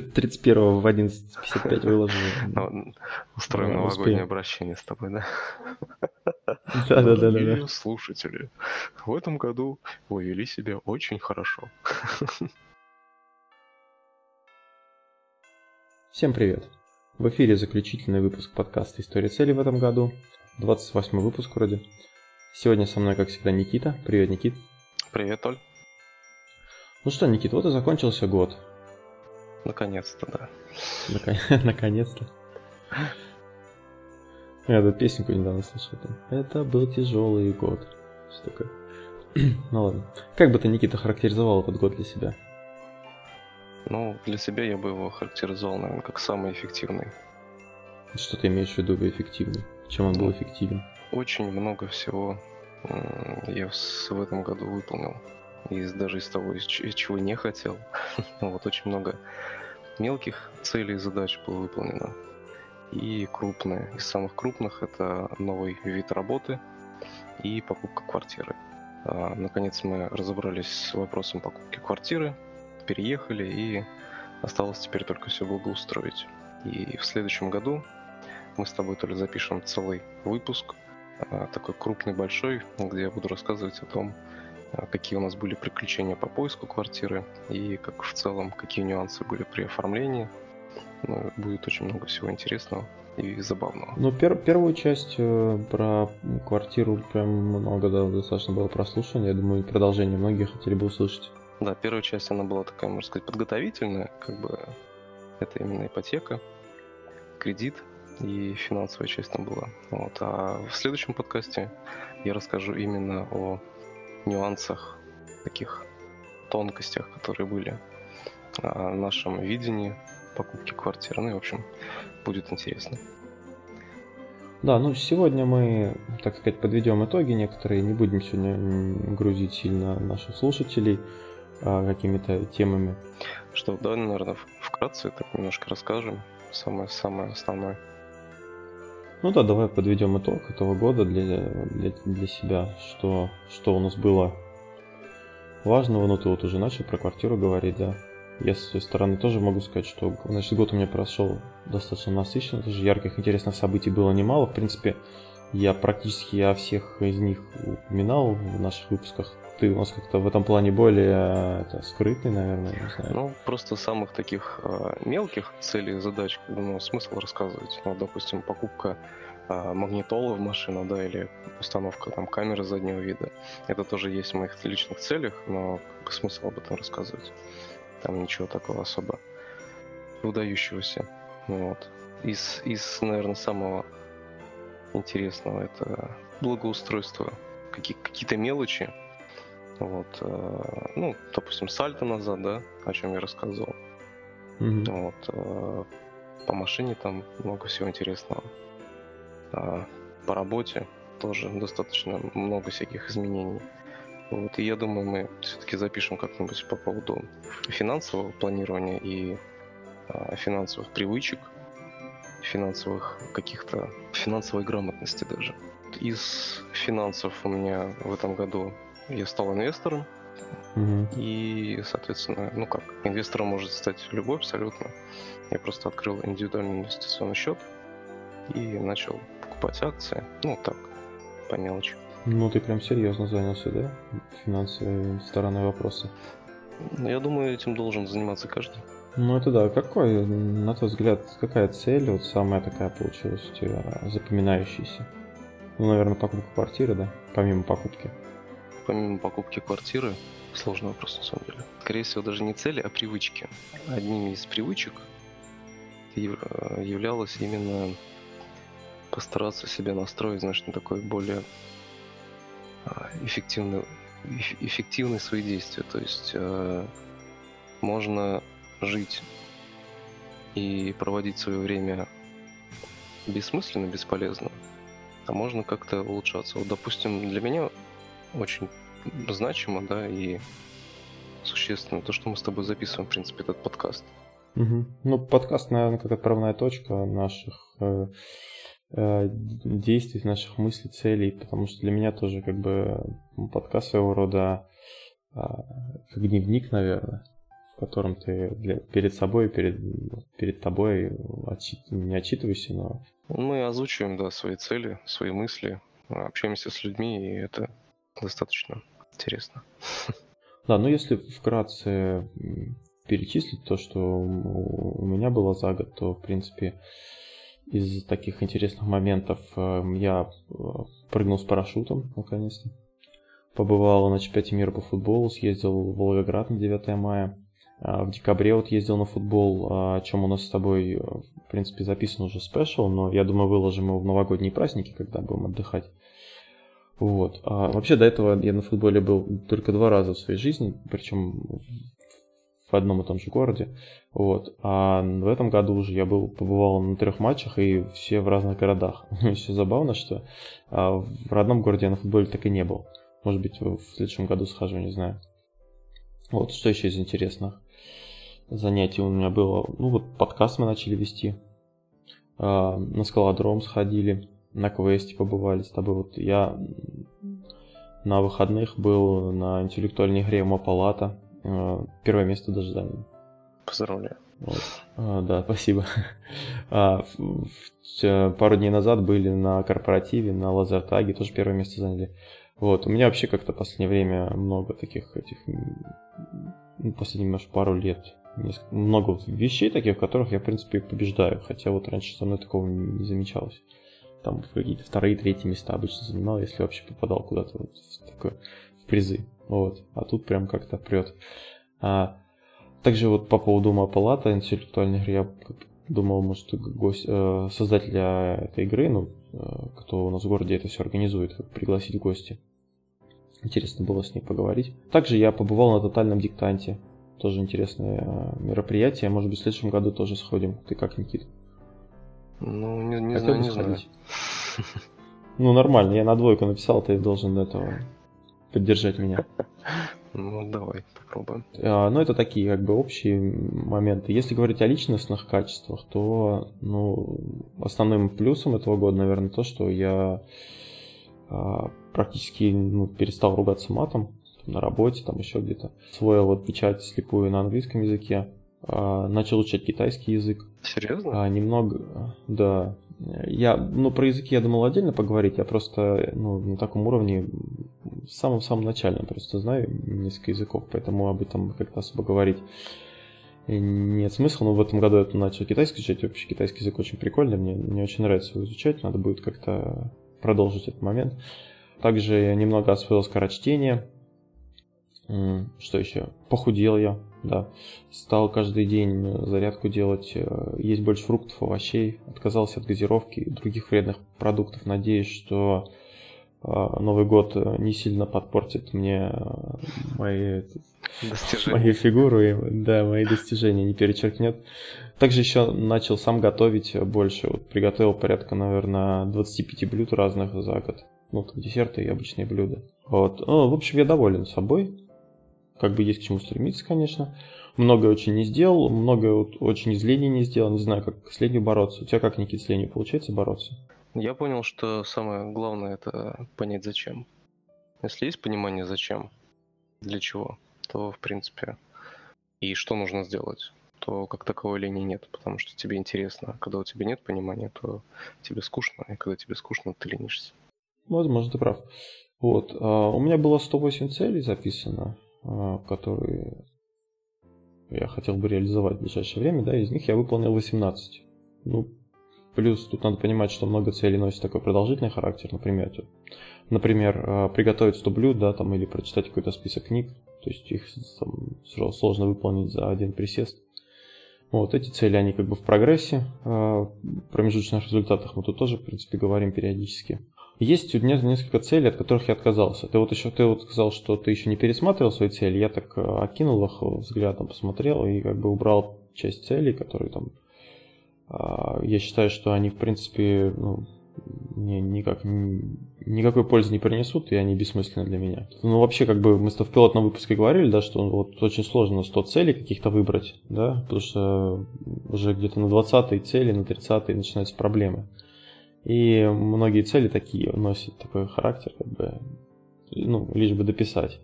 31 в 11.55 выложу. Ну, устроим новогоднее обращение с тобой, да? Да-да-да. Слушатели, в этом году вы вели себя очень хорошо. Всем привет! В эфире заключительный выпуск подкаста «История цели» в этом году. 28 выпуск вроде. Сегодня со мной, как всегда, Никита. Привет, Никит. Привет, Оль. Ну что, Никит, вот и закончился год. Наконец-то, да. Наконец-то. Я эту песенку недавно слышал. Это был тяжелый год. Что такое? ну ладно. Как бы ты, Никита, характеризовал этот год для себя? Ну, для себя я бы его характеризовал, наверное, как самый эффективный. Что ты имеешь в виду эффективный? Чем он был ну, эффективен? Очень много всего я в этом году выполнил из даже из того, из чего не хотел. вот очень много мелких целей и задач было выполнено. И крупные. Из самых крупных это новый вид работы и покупка квартиры. А, наконец мы разобрались с вопросом покупки квартиры, переехали и осталось теперь только все благоустроить. И в следующем году мы с тобой то ли запишем целый выпуск, а, такой крупный, большой, где я буду рассказывать о том, какие у нас были приключения по поиску квартиры и как в целом, какие нюансы были при оформлении. Ну, будет очень много всего интересного и забавного. Ну, пер первую часть э, про квартиру прям много да, достаточно было прослушано. Я думаю, продолжение многие хотели бы услышать. Да, первая часть, она была такая, можно сказать, подготовительная, как бы это именно ипотека, кредит и финансовая часть там была. Вот. А в следующем подкасте я расскажу именно о нюансах, таких тонкостях, которые были о нашем видении покупки квартиры. Ну и, в общем, будет интересно. Да, ну сегодня мы, так сказать, подведем итоги некоторые, не будем сегодня грузить сильно наших слушателей а, какими-то темами. Что, давай, наверное, вкратце так немножко расскажем, самое-самое основное. Ну да, давай подведем итог этого года для, для, для себя, что, что у нас было важного. Ну ты вот уже начал про квартиру говорить, да. Я с своей стороны тоже могу сказать, что значит, год у меня прошел достаточно насыщенно, тоже ярких, интересных событий было немало. В принципе, я практически о всех из них упоминал в наших выпусках. Ты у нас как-то в этом плане более это, скрытный, наверное, не знаю. Ну, просто самых таких э, мелких целей задач, думаю, смысл рассказывать. Ну, допустим, покупка э, магнитолы в машину, да, или установка там камеры заднего вида. Это тоже есть в моих личных целях, но смысл об этом рассказывать. Там ничего такого особо выдающегося. Вот. Из, из, наверное, самого интересного это благоустройство. Какие, какие-то мелочи, вот, э, ну, допустим, сальто назад, да, о чем я рассказывал. Mm-hmm. Вот, э, по машине там много всего интересного. А по работе тоже достаточно много всяких изменений. Вот, и я думаю, мы все-таки запишем как-нибудь по поводу финансового планирования и а, финансовых привычек, финансовых каких-то, финансовой грамотности даже. Из финансов у меня в этом году я стал инвестором. Угу. И, соответственно, ну как, инвестором может стать любой абсолютно. Я просто открыл индивидуальный инвестиционный счет и начал покупать акции. Ну так, по мелочи. Ну, ты прям серьезно занялся, да? Финансовой стороной вопроса. Ну, я думаю, этим должен заниматься каждый. Ну, это да. Какой, на твой взгляд, какая цель, вот самая такая получилась у тебя запоминающаяся? Ну, наверное, покупка квартиры, да? Помимо покупки помимо покупки квартиры, сложный вопрос на самом деле. Скорее всего, даже не цели, а привычки. Одними из привычек являлось именно постараться себя настроить, знаешь, на такой более а, эффективный, эффективные свои действия. То есть э, можно жить и проводить свое время бессмысленно, бесполезно, а можно как-то улучшаться. Вот, допустим, для меня очень значимо, да, и существенно то, что мы с тобой записываем, в принципе, этот подкаст. Угу. Ну, подкаст, наверное, как отправная точка наших э, э, действий, наших мыслей, целей, потому что для меня тоже как бы подкаст своего рода э, как дневник, наверное, в котором ты для, перед собой, перед, перед тобой отчит, не отчитываешься, но... Мы озвучиваем, да, свои цели, свои мысли, общаемся с людьми, и это достаточно интересно. Да, ну если вкратце перечислить то, что у меня было за год, то, в принципе, из таких интересных моментов эм, я э, прыгнул с парашютом, наконец-то. Побывал на чемпионате мира по футболу, съездил в Волгоград на 9 мая. А, в декабре вот ездил на футбол, о чем у нас с тобой, э, в принципе, записан уже спешл, но я думаю, выложим его в новогодние праздники, когда будем отдыхать. Вот. А вообще до этого я на футболе был только два раза в своей жизни, причем в одном и том же городе. Вот. А в этом году уже я был, побывал на трех матчах и все в разных городах. Еще забавно, что а, в родном городе я на футболе так и не был. Может быть, в следующем году схожу, не знаю. Вот, что еще из интересных занятий у меня было? Ну, вот подкаст мы начали вести. А, на скалодром сходили, на квесте побывали с тобой. Вот я на выходных был на интеллектуальной игре Мапалата. А, первое место даже занял. Поздравляю. Вот. А, да, спасибо. А, в, в, пару дней назад были на корпоративе, на лазертаге, тоже первое место заняли. Вот, у меня вообще как-то в последнее время много таких этих, ну, последние, может, пару лет, много вещей таких, в которых я, в принципе, побеждаю, хотя вот раньше со мной такого не замечалось. Там какие-то вторые, третьи места обычно занимал, если вообще попадал куда-то вот в, такое, в призы. Вот, а тут прям как-то прет. А, также вот по поводу Ума Палата, интеллектуальной игры, я думал, может, гость, э, создателя этой игры, ну, э, кто у нас в городе это все организует, пригласить в гости. Интересно было с ней поговорить. Также я побывал на тотальном диктанте. Тоже интересное э, мероприятие. Может быть, в следующем году тоже сходим. Ты как, Никит? Ну, не, не знаю, не знаю. Ну, нормально. Я на двойку написал, ты должен этого поддержать меня. Ну, давай, попробуем. А, ну, это такие, как бы, общие моменты. Если говорить о личностных качествах, то, ну, основным плюсом этого года, наверное, то, что я а, практически ну, перестал ругаться матом на работе, там еще где-то. Освоил вот печать слепую на английском языке. А, начал учить китайский язык. Серьезно? А, немного, да. Я, ну, про языки я думал отдельно поговорить, я просто, ну, на таком уровне, в самом-самом начальном просто знаю несколько языков, поэтому об этом как-то особо говорить нет смысла, но в этом году я начал китайский изучать, вообще китайский язык очень прикольный, мне, мне очень нравится его изучать, надо будет как-то продолжить этот момент. Также я немного освоил скорочтение, что еще? Похудел я, да. Стал каждый день зарядку делать, э, есть больше фруктов, овощей. Отказался от газировки и других вредных продуктов. Надеюсь, что э, Новый год э, не сильно подпортит мне мои, мои фигуры, да, мои достижения не перечеркнет. Также еще начал сам готовить больше. Вот приготовил порядка, наверное, 25 блюд разных за год. Ну, там десерты и обычные блюда. Вот. Ну, в общем, я доволен собой как бы есть к чему стремиться, конечно. Многое очень не сделал, многое вот очень из лени не сделал. Не знаю, как с ленью бороться. У тебя как, Никит, с ленью получается бороться? Я понял, что самое главное это понять зачем. Если есть понимание зачем, для чего, то в принципе и что нужно сделать, то как таковой лени нет, потому что тебе интересно. Когда у тебя нет понимания, то тебе скучно, и когда тебе скучно, ты ленишься. Возможно, ты прав. Вот. А, у меня было 108 целей записано. А, которые я хотел бы реализовать в ближайшее время, да, из них я выполнил 18. Ну, плюс тут надо понимать, что много целей носит такой продолжительный характер, например, например, а, приготовить 100 блюд, да, там, или прочитать какой-то список книг, то есть их там, сложно выполнить за один присест. Вот эти цели, они как бы в прогрессе, а, в промежуточных результатах мы тут тоже, в принципе, говорим периодически. Есть у меня несколько целей, от которых я отказался. Ты вот еще ты вот сказал, что ты еще не пересматривал свои цели. Я так э, окинул их взглядом, посмотрел и как бы убрал часть целей, которые там а, я считаю, что они в принципе ну, мне никак никакой пользы не принесут, и они бессмысленны для меня. Ну, вообще, как бы мы в пилотном выпуске говорили, да, что вот очень сложно 100 целей каких-то выбрать, да, потому что уже где-то на 20-й цели, на 30-й начинаются проблемы. И многие цели такие носят такой характер, как бы, ну, лишь бы дописать.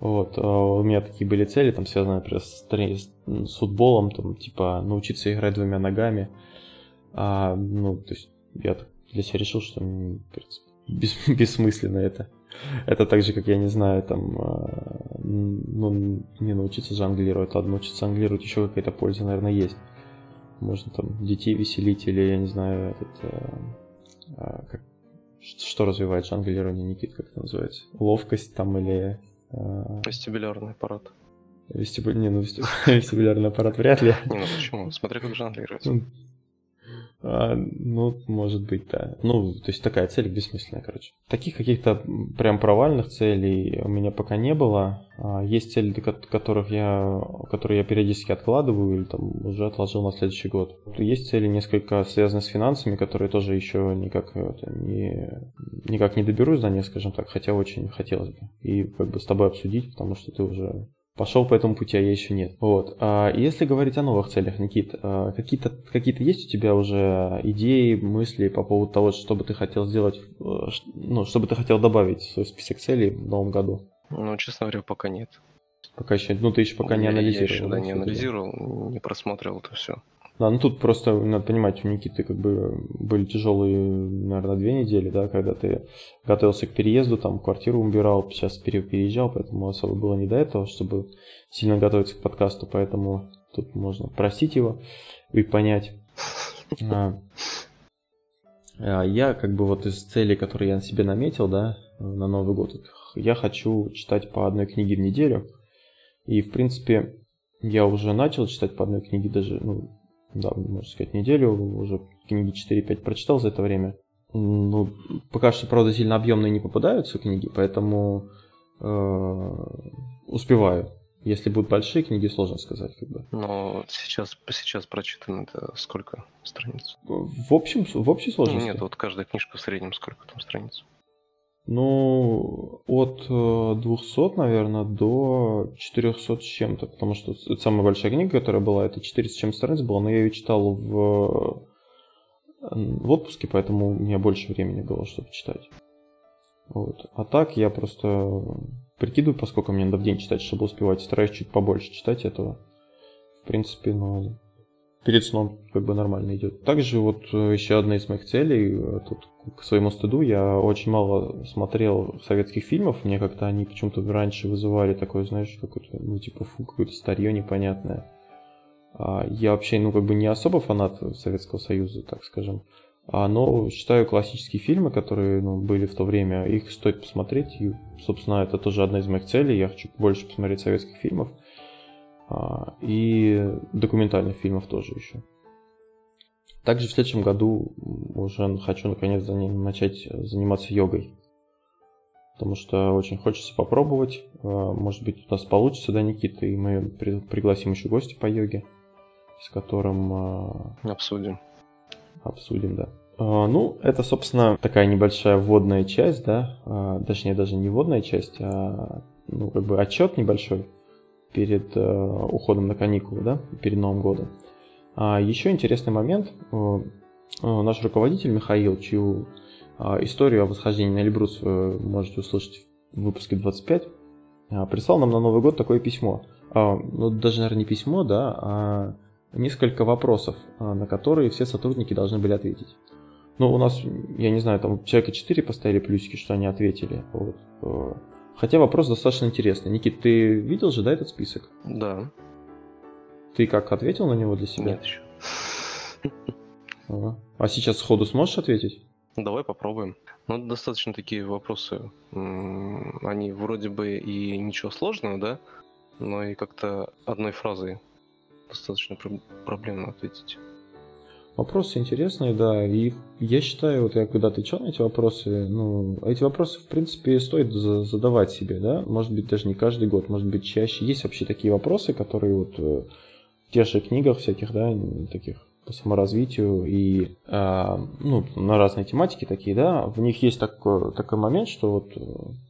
Вот, а у меня такие были цели, там, связанные, например, с, с футболом, там, типа, научиться играть двумя ногами. А, ну, то есть, я для себя решил, что, принципе, бес, бессмысленно это. Это так же, как, я не знаю, там, а, ну, не научиться жонглировать, ладно, научиться жонглировать еще какая-то польза, наверное, есть. Можно там детей веселить или, я не знаю, этот, а, а, как, что развивает жонглирование, Никит, как это называется? Ловкость там или... Вестибулярный аппарат. Вестибуль... Не, ну вестибулярный аппарат вряд ли. Не, ну почему? Смотри, как жонглировать. А, ну, может быть, да. Ну, то есть такая цель бессмысленная, короче. Таких каких-то прям провальных целей у меня пока не было. А, есть цели, которых я, которые я периодически откладываю или там уже отложил на следующий год. Есть цели несколько связанные с финансами, которые тоже еще никак, это, не, никак не доберусь до них, скажем так, хотя очень хотелось бы. И как бы с тобой обсудить, потому что ты уже пошел по этому пути, а я еще нет. Вот. А если говорить о новых целях, Никит, а, какие-то какие есть у тебя уже идеи, мысли по поводу того, что бы ты хотел сделать, э, ну, что бы ты хотел добавить в свой список целей в новом году? Ну, честно говоря, пока нет. Пока еще, ну ты еще пока не анализировал. Я еще, да, не анализировал, не просматривал это все. Да, ну тут просто надо понимать, у Никиты как бы были тяжелые, наверное, две недели, да, когда ты готовился к переезду, там квартиру убирал, сейчас переезжал, поэтому особо было не до этого, чтобы сильно готовиться к подкасту, поэтому тут можно простить его и понять. А, а я как бы вот из целей, которые я на себе наметил, да, на Новый год, я хочу читать по одной книге в неделю. И, в принципе, я уже начал читать по одной книге даже, ну, да, можно сказать, неделю, уже книги 4-5 прочитал за это время. Ну, пока что, правда, сильно объемные не попадаются книги, поэтому э, успеваю. Если будут большие книги, сложно сказать, как бы. Но сейчас, сейчас прочитано это сколько страниц? В общем, в общей сложности? Нет, вот каждая книжка в среднем сколько там страниц? Ну, от 200, э, наверное, до 400 с чем-то, потому что самая большая книга, которая была, это 400 с чем страниц была, но я ее читал в, в отпуске, поэтому у меня больше времени было, чтобы читать. Вот. А так я просто прикидываю, поскольку мне надо в день читать, чтобы успевать, стараюсь чуть побольше читать этого. В принципе, ну, перед сном как бы нормально идет. Также вот э, еще одна из моих целей, э, тут к своему стыду, я очень мало смотрел советских фильмов, мне как-то они почему-то раньше вызывали такое, знаешь, какое-то, ну типа, фу, какое-то старье непонятное. А я вообще, ну как бы не особо фанат Советского Союза, так скажем, а, но считаю классические фильмы, которые ну, были в то время, их стоит посмотреть, и, собственно, это тоже одна из моих целей, я хочу больше посмотреть советских фильмов. А, и документальных фильмов тоже еще. Также в следующем году уже хочу наконец начать заниматься йогой. Потому что очень хочется попробовать. А, может быть, у нас получится, да, Никита, и мы пригласим еще гостя по йоге, с которым... А, обсудим. Обсудим, да. Ну, это, собственно, такая небольшая вводная часть, да, точнее, даже не вводная часть, а, ну, как бы отчет небольшой перед э, уходом на каникулы, да, перед Новым годом. А еще интересный момент. Э, э, наш руководитель Михаил, чью историю о восхождении на Эльбрус вы можете услышать в выпуске 25, э, прислал нам на Новый год такое письмо. Ну, даже, наверное, не письмо, да, а несколько вопросов, на которые все сотрудники должны были ответить. Ну, у нас, я не знаю, там человека 4 поставили плюсики, что они ответили. Вот. Хотя вопрос достаточно интересный. Никит, ты видел же, да, этот список? Да. Ты как, ответил на него для себя? Нет еще. Ага. А сейчас сходу сможешь ответить? Давай попробуем. Ну, достаточно такие вопросы. Они вроде бы и ничего сложного, да? Но и как-то одной фразой достаточно проблемно ответить. Вопросы интересные, да, и я считаю, вот я когда отвечал на эти вопросы, ну, эти вопросы, в принципе, стоит задавать себе, да, может быть, даже не каждый год, может быть, чаще. Есть вообще такие вопросы, которые вот э, в тех же книгах всяких, да, таких по саморазвитию и, э, ну, на разные тематики такие, да, в них есть такой, такой момент, что вот э,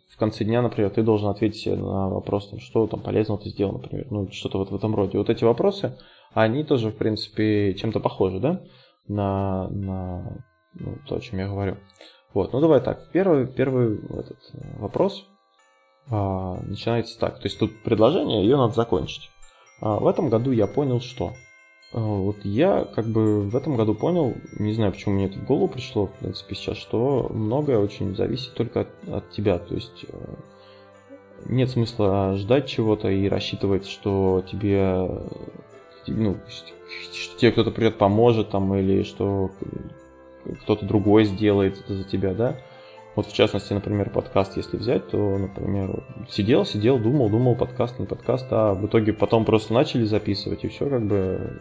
в конце дня, например, ты должен ответить на вопрос, там, что там полезного ты сделал, например, ну, что-то вот в этом роде. Вот эти вопросы, они тоже, в принципе, чем-то похожи, да, на, на ну, то, о чем я говорю. Вот, ну давай так. Первый, первый этот вопрос. а, начинается так. То есть тут предложение, ее надо закончить. А, в этом году я понял, что а, вот я как бы в этом году понял, не знаю, почему мне это в голову пришло, в принципе, сейчас, что многое очень зависит только от, от тебя. То есть э, нет смысла ждать чего-то и рассчитывать, что тебе, ну, что тебе кто-то придет, поможет там, или что кто-то другой сделает за тебя, да. Вот в частности, например, подкаст, если взять, то, например, сидел, сидел, думал, думал, подкаст, не подкаст, а в итоге потом просто начали записывать, и все, как бы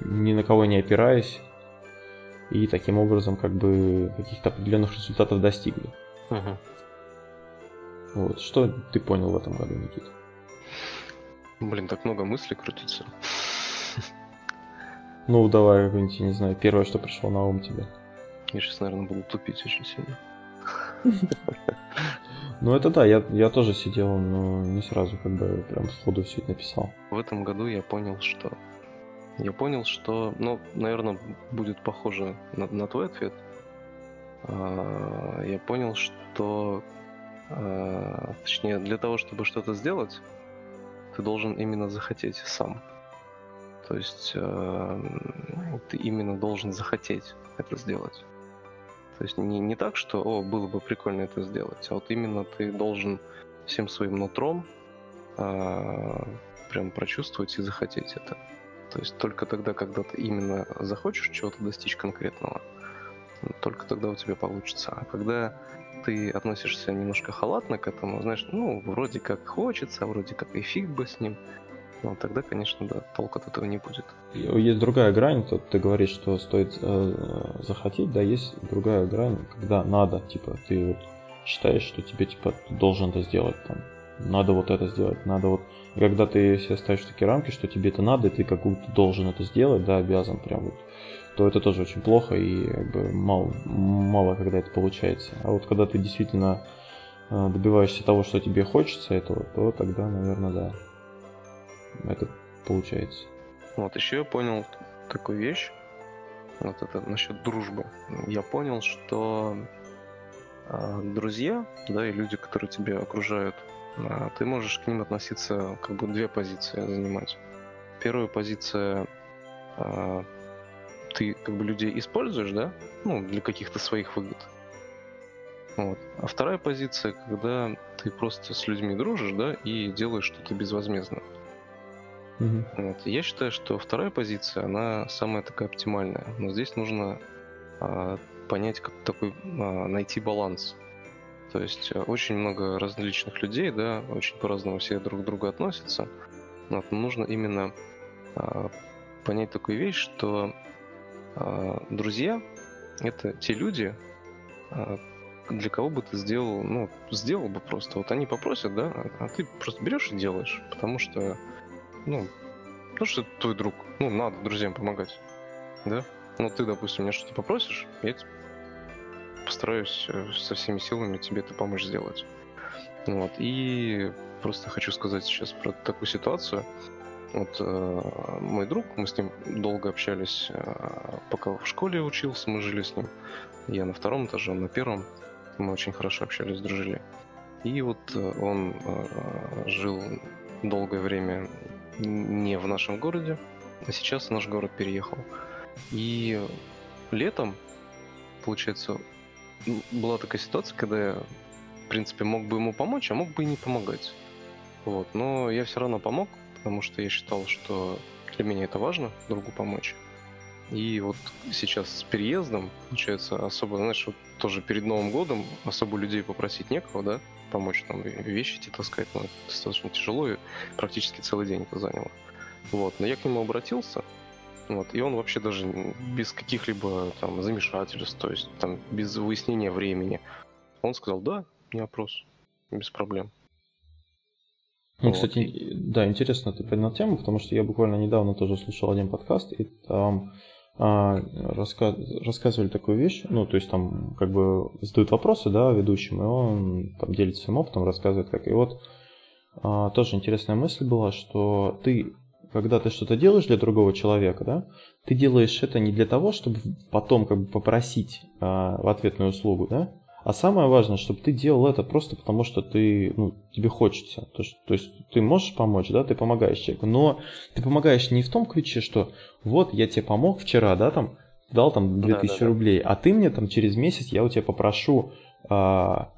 ни на кого не опираясь, и таким образом как бы каких-то определенных результатов достигли. Угу. Вот. Что ты понял в этом году, Никита? Блин, так много мыслей крутится. Ну, давай, какой-нибудь, не знаю, первое, что пришло на ум тебе. Я сейчас, наверное, буду тупить очень сильно. Ну, это да, я, я тоже сидел, но не сразу как бы прям сходу все это написал. В этом году я понял, что... Я понял, что, ну, наверное, будет похоже на, на твой ответ. А, я понял, что Э, точнее, для того, чтобы что-то сделать, ты должен именно захотеть сам. То есть э, ты именно должен захотеть это сделать. То есть не, не так, что, о, было бы прикольно это сделать, а вот именно ты должен всем своим нутром э, прям прочувствовать и захотеть это. То есть только тогда, когда ты именно захочешь чего-то достичь конкретного, только тогда у тебя получится. А когда ты относишься немножко халатно к этому, знаешь, ну, вроде как хочется, вроде как и фиг бы с ним, ну, тогда, конечно, да, толк от этого не будет. Есть другая грань, тут ты говоришь, что стоит э, захотеть, да, есть другая грань, когда надо, типа, ты вот считаешь, что тебе, типа, ты должен это сделать, там, надо вот это сделать, надо вот... И когда ты себе ставишь такие рамки, что тебе это надо, и ты как будто должен это сделать, да, обязан прям вот то это тоже очень плохо и как бы мало, мало когда это получается. А вот когда ты действительно э, добиваешься того, что тебе хочется этого, то тогда, наверное, да, это получается. Вот еще я понял такую вещь, вот это насчет дружбы. Я понял, что э, друзья, да, и люди, которые тебя окружают, э, ты можешь к ним относиться, как бы две позиции занимать. Первая позиция э, ты как бы людей используешь, да, ну, для каких-то своих выгод. Вот. А вторая позиция, когда ты просто с людьми дружишь, да, и делаешь что-то безвозмездно. Угу. Вот. Я считаю, что вторая позиция, она самая такая оптимальная. Но здесь нужно а, понять, как такой, а, найти баланс. То есть а, очень много различных людей, да, очень по-разному все друг к другу относятся. Вот. Нужно именно а, понять такую вещь, что а, друзья — это те люди, а, для кого бы ты сделал, ну, сделал бы просто. Вот они попросят, да, а ты просто берешь и делаешь, потому что, ну, ну что это твой друг, ну, надо друзьям помогать, да. Ну, ты, допустим, меня что-то попросишь, я постараюсь э, со всеми силами тебе это помочь сделать. Вот, и просто хочу сказать сейчас про такую ситуацию. Вот э, мой друг, мы с ним долго общались, э, пока в школе учился, мы жили с ним. Я на втором этаже, он на первом. Мы очень хорошо общались, дружили. И вот э, он э, жил долгое время не в нашем городе, а сейчас в наш город переехал. И летом, получается, была такая ситуация, когда я, в принципе, мог бы ему помочь, а мог бы и не помогать. Вот. Но я все равно помог, потому что я считал, что для меня это важно, другу помочь. И вот сейчас с переездом, получается, особо, знаешь, вот тоже перед Новым годом особо людей попросить некого, да, помочь там вещи эти таскать, но это достаточно тяжело, и практически целый день это заняло. Вот, но я к нему обратился, вот, и он вообще даже без каких-либо там замешательств, то есть там без выяснения времени, он сказал, да, не вопрос, без проблем. Ну, вот. кстати, да, интересно ты поднял тему, потому что я буквально недавно тоже слушал один подкаст, и там раска... рассказывали такую вещь, ну, то есть там как бы задают вопросы, да, ведущим, и он там делится своим опытом, рассказывает, как. И вот а, тоже интересная мысль была, что ты, когда ты что-то делаешь для другого человека, да, ты делаешь это не для того, чтобы потом как бы попросить а, в ответную услугу, да, А самое важное, чтобы ты делал это просто потому, что ты, ну, тебе хочется. То, что, то есть ты можешь помочь, да, ты помогаешь человеку, но ты помогаешь не в том ключе, что вот я тебе помог вчера, да, там, дал там 2000 да, да, рублей, да. а ты мне там через месяц, я у тебя попрошу, а,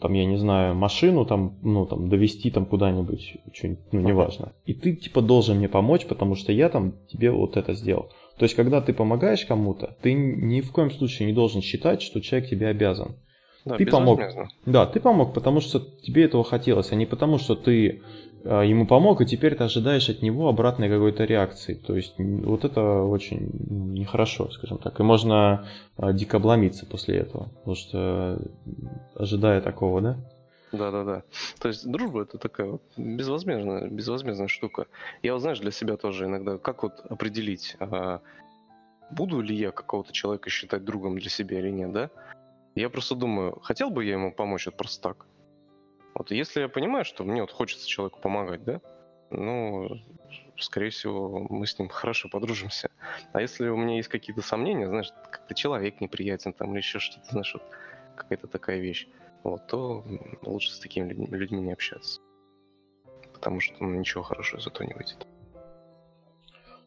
там, я не знаю, машину там, ну, там, довести там куда-нибудь, ну, неважно. И ты, типа, должен мне помочь, потому что я там тебе вот это сделал. То есть, когда ты помогаешь кому-то, ты ни в коем случае не должен считать, что человек тебе обязан. Да, ты помог. Да, ты помог, потому что тебе этого хотелось, а не потому, что ты э, ему помог, и теперь ты ожидаешь от него обратной какой-то реакции. То есть вот это очень нехорошо, скажем так. И можно э, дико обломиться после этого, потому что ожидая такого, да? Да, да, да. То есть дружба это такая вот безвозмездная, безвозмездная штука. Я вот знаешь для себя тоже иногда, как вот определить, а, буду ли я какого-то человека считать другом для себя или нет, да? Я просто думаю, хотел бы я ему помочь вот просто так. Вот если я понимаю, что мне вот хочется человеку помогать, да, ну, скорее всего, мы с ним хорошо подружимся. А если у меня есть какие-то сомнения, знаешь, как-то человек неприятен там или еще что-то, знаешь, вот какая-то такая вещь, вот, то лучше с такими людьми не общаться. Потому что ну, ничего хорошего из этого не выйдет.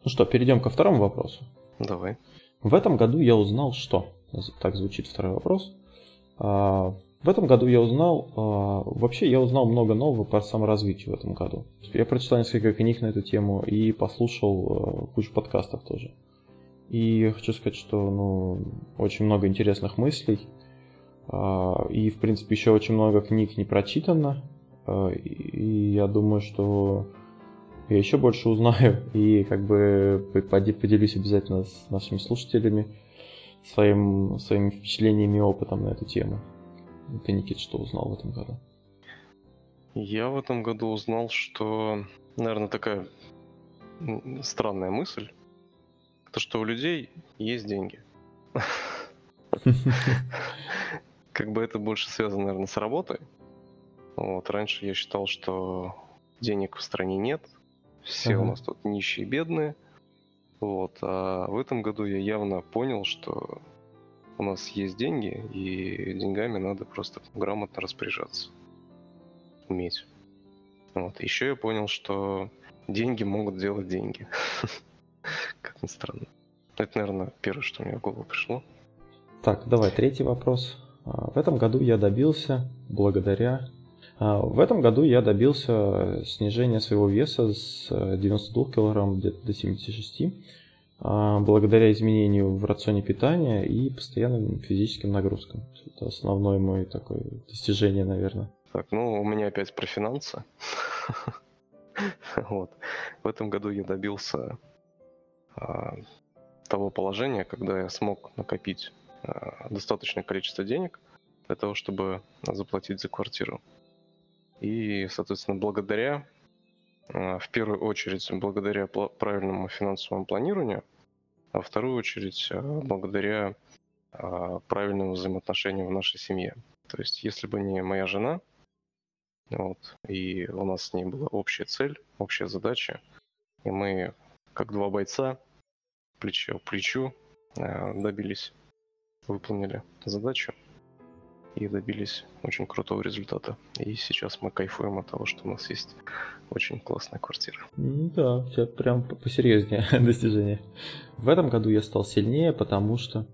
Ну что, перейдем ко второму вопросу. Давай. В этом году я узнал, что... Так звучит второй вопрос. А, в этом году я узнал... А, вообще, я узнал много нового по саморазвитию в этом году. Я прочитал несколько книг на эту тему и послушал а, кучу подкастов тоже. И хочу сказать, что ну, очень много интересных мыслей. И, в принципе, еще очень много книг не прочитано. И я думаю, что я еще больше узнаю и как бы поделюсь обязательно с нашими слушателями своим, своими впечатлениями и опытом на эту тему. Ты, Никит, что узнал в этом году? Я в этом году узнал, что, наверное, такая странная мысль, то что у людей есть деньги. Как бы это больше связано, наверное, с работой. Вот, раньше я считал, что денег в стране нет, все ага. у нас тут нищие, бедные. Вот. А в этом году я явно понял, что у нас есть деньги, и деньгами надо просто грамотно распоряжаться. Уметь. Вот. Еще я понял, что деньги могут делать деньги. Как ни странно. Это, наверное, первое, что мне в голову пришло. Так, давай, третий вопрос. А, в этом году я добился, благодаря а, в этом году я добился снижения своего веса с 92 э, кг до 76 а, благодаря изменению в рационе питания и постоянным физическим нагрузкам. Это основное мое такое достижение, наверное. Так, ну у меня опять про финансы. Вот. В этом году я добился того положения, когда я смог накопить достаточное количество денег для того, чтобы заплатить за квартиру. И, соответственно, благодаря, а, в первую очередь, благодаря правильному финансовому планированию, а во вторую очередь, а, благодаря правильному взаимоотношению в нашей семье. То есть, если бы не моя жена, вот, и у нас с ней была общая цель, общая задача, и мы, как два бойца, плечо к плечу, добились, выполнили задачу, и добились очень крутого результата. И сейчас мы кайфуем от того, что у нас есть очень классная квартира. Да, все прям посерьезнее достижение. В этом году я стал сильнее, потому что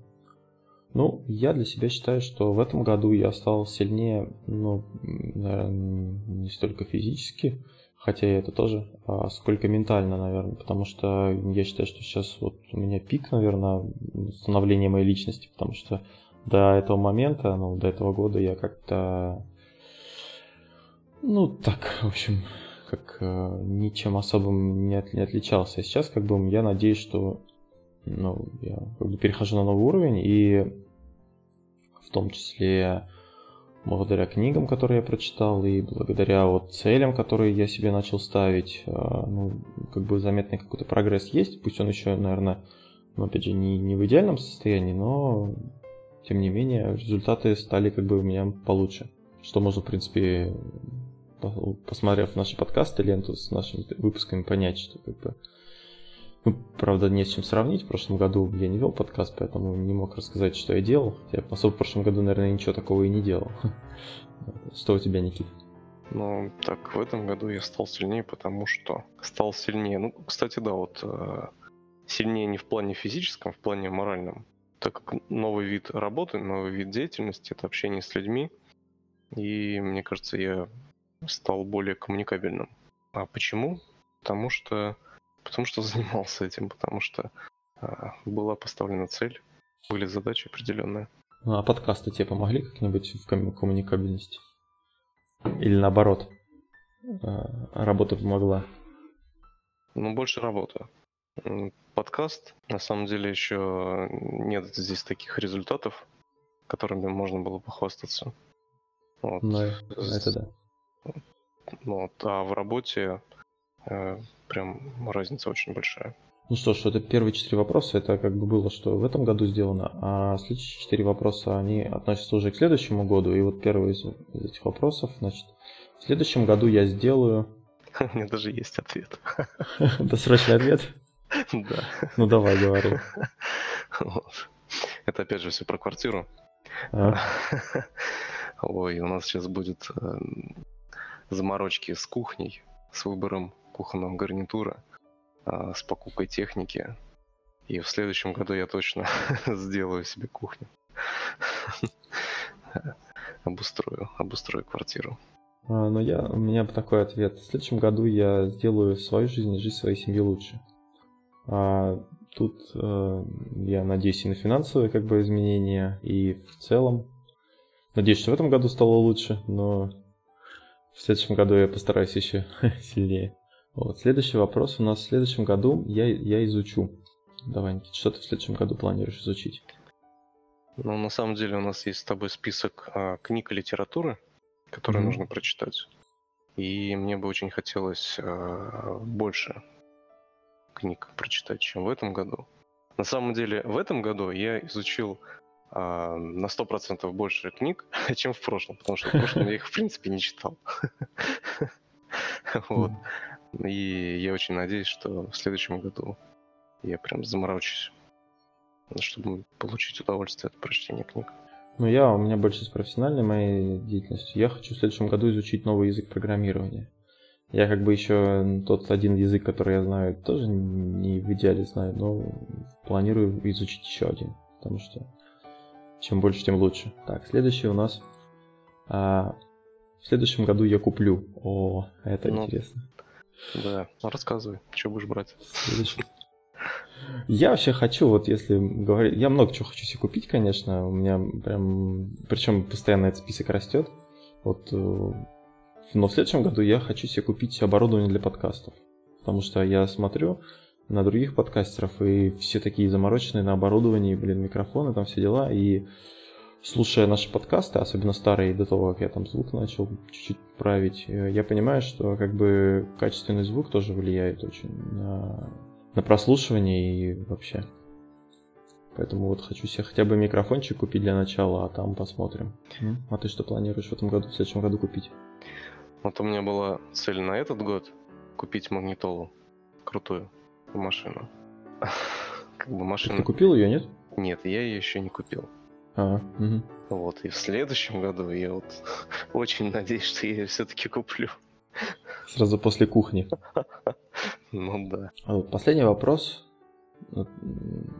ну, я для себя считаю, что в этом году я стал сильнее, ну, наверное, не столько физически, хотя это тоже, а сколько ментально, наверное, потому что я считаю, что сейчас вот у меня пик, наверное, становления моей личности, потому что до этого момента, ну, до этого года я как-то, ну, так, в общем, как э, ничем особым не, от, не отличался. Сейчас, как бы, я надеюсь, что, ну, я как бы перехожу на новый уровень, и в том числе благодаря книгам, которые я прочитал, и благодаря вот целям, которые я себе начал ставить, э, ну, как бы заметный какой-то прогресс есть, пусть он еще, наверное, ну, опять же, не, не в идеальном состоянии, но тем не менее, результаты стали как бы у меня получше. Что можно, в принципе, посмотрев наши подкасты, ленту с нашими выпусками, понять, что как бы Ну, правда, не с чем сравнить. В прошлом году я не вел подкаст, поэтому не мог рассказать, что я делал. Я, особо в прошлом году, наверное, ничего такого и не делал. Что у тебя, Никит? Ну, так, в этом году я стал сильнее, потому что стал сильнее. Ну, кстати, да, вот э, сильнее не в плане физическом, в плане моральном. Так как новый вид работы, новый вид деятельности, это общение с людьми. И мне кажется, я стал более коммуникабельным. А почему? Потому что, потому что занимался этим, потому что а, была поставлена цель, были задачи определенные. Ну, а подкасты тебе помогли как-нибудь в коммуникабельности? Или наоборот, а, работа помогла? Ну, больше работа. Подкаст, на самом деле, еще нет здесь таких результатов, которыми можно было похвастаться. Вот. Ну, это да. Вот. А в работе э, прям разница очень большая. Ну что ж, это первые четыре вопроса, это как бы было, что в этом году сделано, а следующие четыре вопроса, они относятся уже к следующему году, и вот первый из, из этих вопросов, значит, в следующем году я сделаю... У меня даже есть ответ. Досрочный ответ? Да. Ну давай, говори. Это опять же все про квартиру. А? Ой, у нас сейчас будет э, заморочки с кухней, с выбором кухонного гарнитура, э, с покупкой техники. И в следующем году я точно сделаю себе кухню. обустрою, обустрою квартиру. А, ну, я, у меня такой ответ. В следующем году я сделаю свою жизнь и жизнь своей семьи лучше. А тут э, я надеюсь и на финансовые как бы изменения, и в целом Надеюсь, что в этом году стало лучше, но в следующем году я постараюсь еще сильнее. Вот. Следующий вопрос у нас в следующем году я, я изучу. Давай, Никит, что ты в следующем году планируешь изучить? Ну, на самом деле у нас есть с тобой список а, книг и литературы, которые mm-hmm. нужно прочитать. И мне бы очень хотелось а, больше книг прочитать, чем в этом году. На самом деле, в этом году я изучил а, на сто процентов больше книг, чем в прошлом, потому что в прошлом я их в принципе не читал. Вот. И я очень надеюсь, что в следующем году я прям заморочусь, чтобы получить удовольствие от прочтения книг. Ну, я, у меня больше с профессиональной моей деятельностью. Я хочу в следующем году изучить новый язык программирования. Я как бы еще тот один язык, который я знаю, тоже не в идеале знаю, но планирую изучить еще один. Потому что чем больше, тем лучше. Так, следующий у нас. А, в следующем году я куплю. О, это ну, интересно. Да, ну рассказывай, что будешь брать. Я вообще хочу, вот если говорить, я много чего хочу себе купить, конечно, у меня прям, причем постоянно этот список растет. Вот, э, но в следующем году я хочу себе купить оборудование для подкастов, потому что я смотрю, на других подкастеров, и все такие замороченные на оборудовании, блин, микрофоны, там все дела, и слушая наши подкасты, особенно старые, до того, как я там звук начал чуть-чуть править, э, я понимаю, что как бы качественный звук тоже влияет очень на, на прослушивание и вообще. Поэтому вот хочу себе хотя бы микрофончик купить для начала, а там посмотрим. А ты что планируешь в этом году, в следующем году купить? Вот у меня была цель на этот год купить магнитолу крутую машину. как бы машина... Ты купил ее, нет? Нет, я ее еще не купил. А, угу. Вот, и в следующем году я вот очень надеюсь, что я ее все-таки куплю. Сразу после кухни. Ну да. А последний вопрос.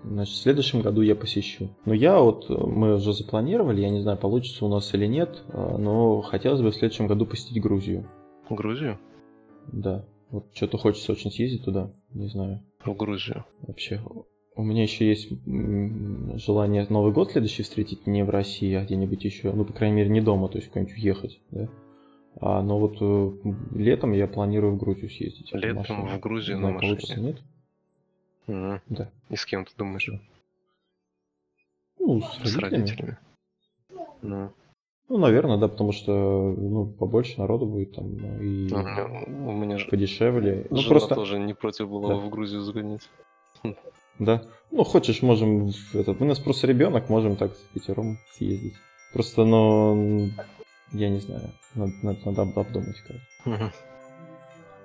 Значит, в следующем году я посещу. Но я вот, мы уже запланировали, я не знаю, получится у нас или нет, а, но хотелось бы в следующем году посетить Грузию. Грузию? Да. Вот что-то хочется очень съездить туда, не знаю. В Грузию. Вообще. У меня еще есть желание Новый год следующий встретить не в России, а где-нибудь еще, ну, по крайней мере, не дома, то есть куда-нибудь уехать, да. А, но вот э, летом я планирую в Грузию съездить. Летом в Грузию на машине? Получится, нет? Угу. Да. И с кем ты думаешь? Ну, с, с родителями. родителями. Ну. Ну, наверное, да, потому что ну, побольше народу будет там и у меня же подешевле. Ну, просто тоже не против было да. в Грузию загонять. Да. Ну, хочешь, можем этот. У нас просто ребенок, можем так с пятером съездить. Просто, но я не знаю, надо, надо, надо обдумать как.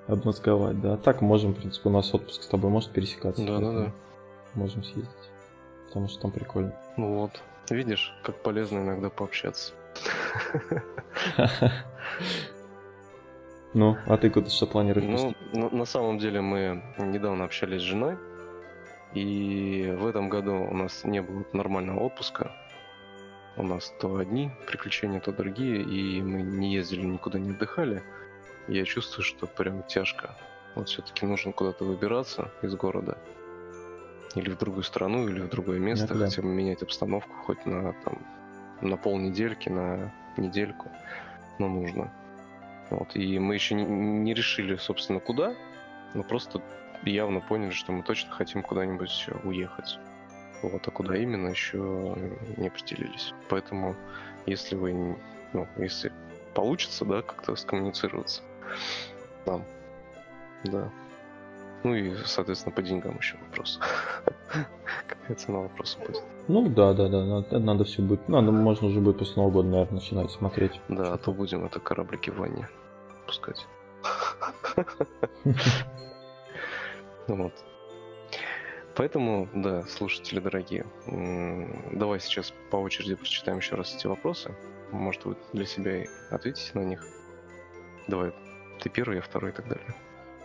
обмозговать, да. А так можем, в принципе, у нас отпуск с тобой может пересекаться. Да, да, да. Можем съездить. Потому что там прикольно. Ну вот. Видишь, как полезно иногда пообщаться. Ну, а ты куда что планируешь? Ну, на самом деле мы недавно общались с женой, и в этом году у нас не было нормального отпуска. У нас то одни приключения, то другие, и мы не ездили никуда, не отдыхали. И Я чувствую, что прям тяжко. Вот все-таки нужно куда-то выбираться из города. Или в другую страну, или в другое место, Это да. хотя бы менять обстановку хоть на там на полнедельки, на недельку. Но нужно. Вот, и мы еще не, не решили, собственно, куда, но просто явно поняли, что мы точно хотим куда-нибудь уехать. Вот, а куда именно еще не определились. Поэтому, если вы, ну, если получится, да, как-то скоммуницироваться, нам, да. Ну и, соответственно, по деньгам еще вопрос. Какая цена вопроса будет. Ну да, да, да, надо, надо все будет. Надо, можно уже будет после Нового года, наверное, начинать смотреть. Да, а то будем это кораблики в ванне пускать. Вот. Поэтому, да, слушатели дорогие, давай сейчас по очереди прочитаем еще раз эти вопросы. Может, вы для себя и ответите на них. Давай, ты первый, я второй и так далее.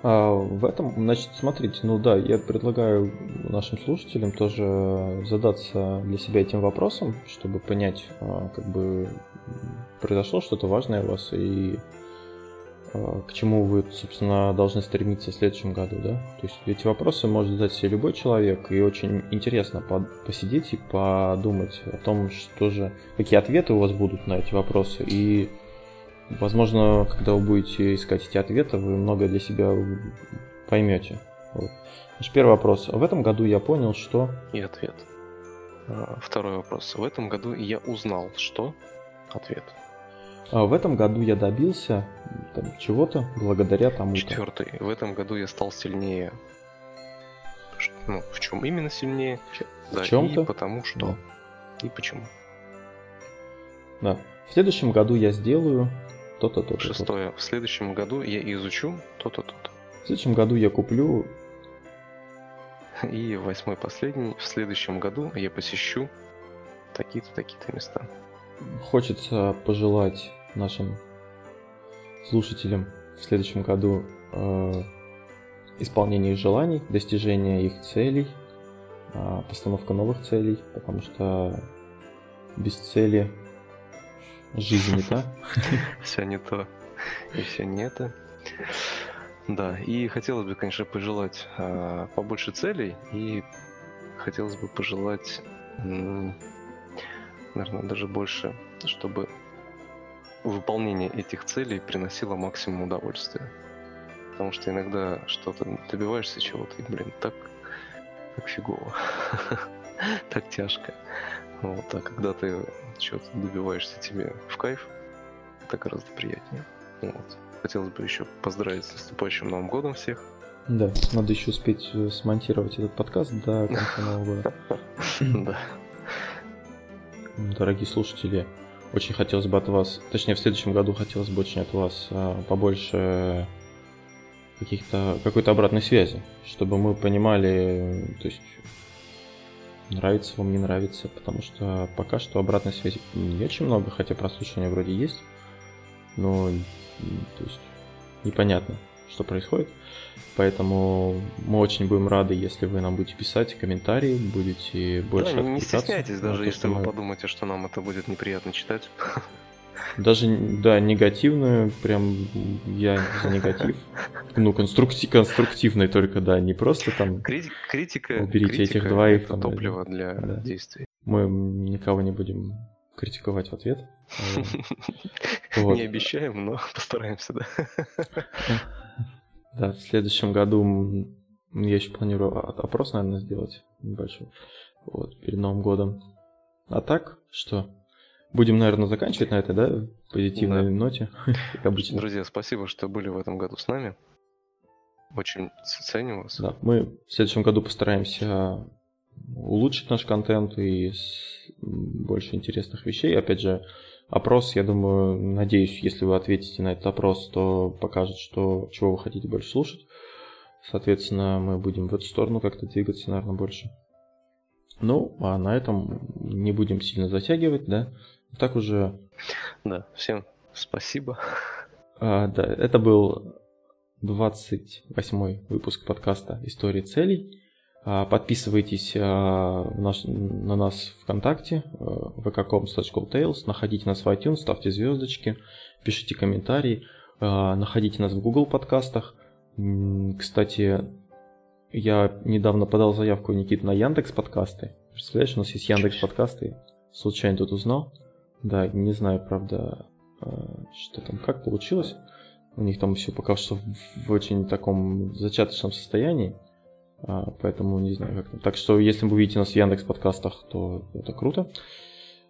А в этом, значит, смотрите, ну да, я предлагаю нашим слушателям тоже задаться для себя этим вопросом, чтобы понять, а, как бы произошло что-то важное у вас и к чему вы, собственно, должны стремиться в следующем году, да? То есть эти вопросы может задать себе любой человек, и очень интересно по- посидеть и подумать о том, что же, какие ответы у вас будут на эти вопросы, и Возможно, когда вы будете искать эти ответы, вы многое для себя поймете. Вот. Значит, первый вопрос. В этом году я понял, что... И ответ. А, Второй вопрос. В этом году я узнал, что... Ответ. А, В этом году я добился там, чего-то благодаря тому-то. Четвертый. В этом году я стал сильнее. Ну, в чем именно сильнее? Да, чём-то? и потому что. И почему. Да. В следующем году я сделаю то-то. то-то. Шестое. В следующем году я изучу то-то, то-то. В следующем году я куплю... И восьмой последний. В следующем году я посещу такие-то, такие-то места. Хочется пожелать нашим слушателям в следующем году э, исполнения их желаний, достижения их целей, а, постановка новых целей, потому что без цели жизнь не та. Все не то и все не это. Да, и хотелось бы, конечно, пожелать а, побольше целей, и хотелось бы пожелать, наверное, даже больше, чтобы выполнение этих целей приносило максимум удовольствия. Потому что иногда что-то добиваешься чего-то, и, блин, так, так фигово, так тяжко. Вот, а когда ты чего-то добиваешься тебе в кайф, это гораздо приятнее. Вот. Хотелось бы еще поздравить с наступающим Новым годом всех. Да, надо еще успеть э, смонтировать этот подкаст до конца Нового года. Да. Дорогие слушатели, очень хотелось бы от вас, точнее в следующем году хотелось бы очень от вас а, побольше каких-то какой-то обратной связи, чтобы мы понимали, то есть нравится вам, не нравится, потому что пока что обратной связи не очень много, хотя прослушивания вроде есть, но то есть непонятно, что происходит. Поэтому мы очень будем рады, если вы нам будете писать комментарии, будете больше Да, не стесняйтесь, даже то, если что вы мы- подумаете, что нам это будет неприятно читать. Даже, да, негативную, прям я за негатив. Ну, конструкти- конструктивной только, да, не просто там Крити- критика, Уберите этих критика двоих это там, топливо для да. действий. мы никого не будем критиковать в ответ. Вот. Не обещаем, но постараемся, да. Да, в следующем году я еще планирую опрос, наверное, сделать небольшой. Вот, перед Новым годом. А так, что? Будем, наверное, заканчивать на этой, да, позитивной Да. ноте, как обычно. Друзья, спасибо, что были в этом году с нами. Очень ценим вас. Да, мы в следующем году постараемся улучшить наш контент и с- больше интересных вещей. Опять же, Опрос, я думаю, надеюсь, если вы ответите на этот опрос, то покажет, что чего вы хотите больше слушать. Соответственно, мы будем в эту сторону как-то двигаться, наверное, больше. Ну, а на этом не будем сильно затягивать, да. Так уже... Да, всем спасибо. А, да, это был 28 выпуск подкаста «История целей». А, подписывайтесь а, на нас ВКонтакте, vk.com slash находите нас в iTunes, ставьте звездочки, пишите комментарии, а, находите нас в Google подкастах. Кстати, я недавно подал заявку, Никит, на Яндекс подкасты. Представляешь, у нас есть Яндекс подкасты. Случайно тут узнал. Да, не знаю, правда, что там, как получилось. У них там все пока что в очень таком зачаточном состоянии. А, поэтому не знаю, как там. Так что, если вы увидите нас в Яндекс подкастах, то это круто.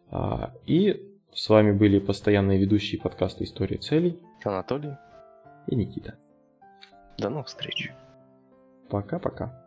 А, и с вами были постоянные ведущие подкаста «История целей». Анатолий. И Никита. До новых встреч. Пока-пока.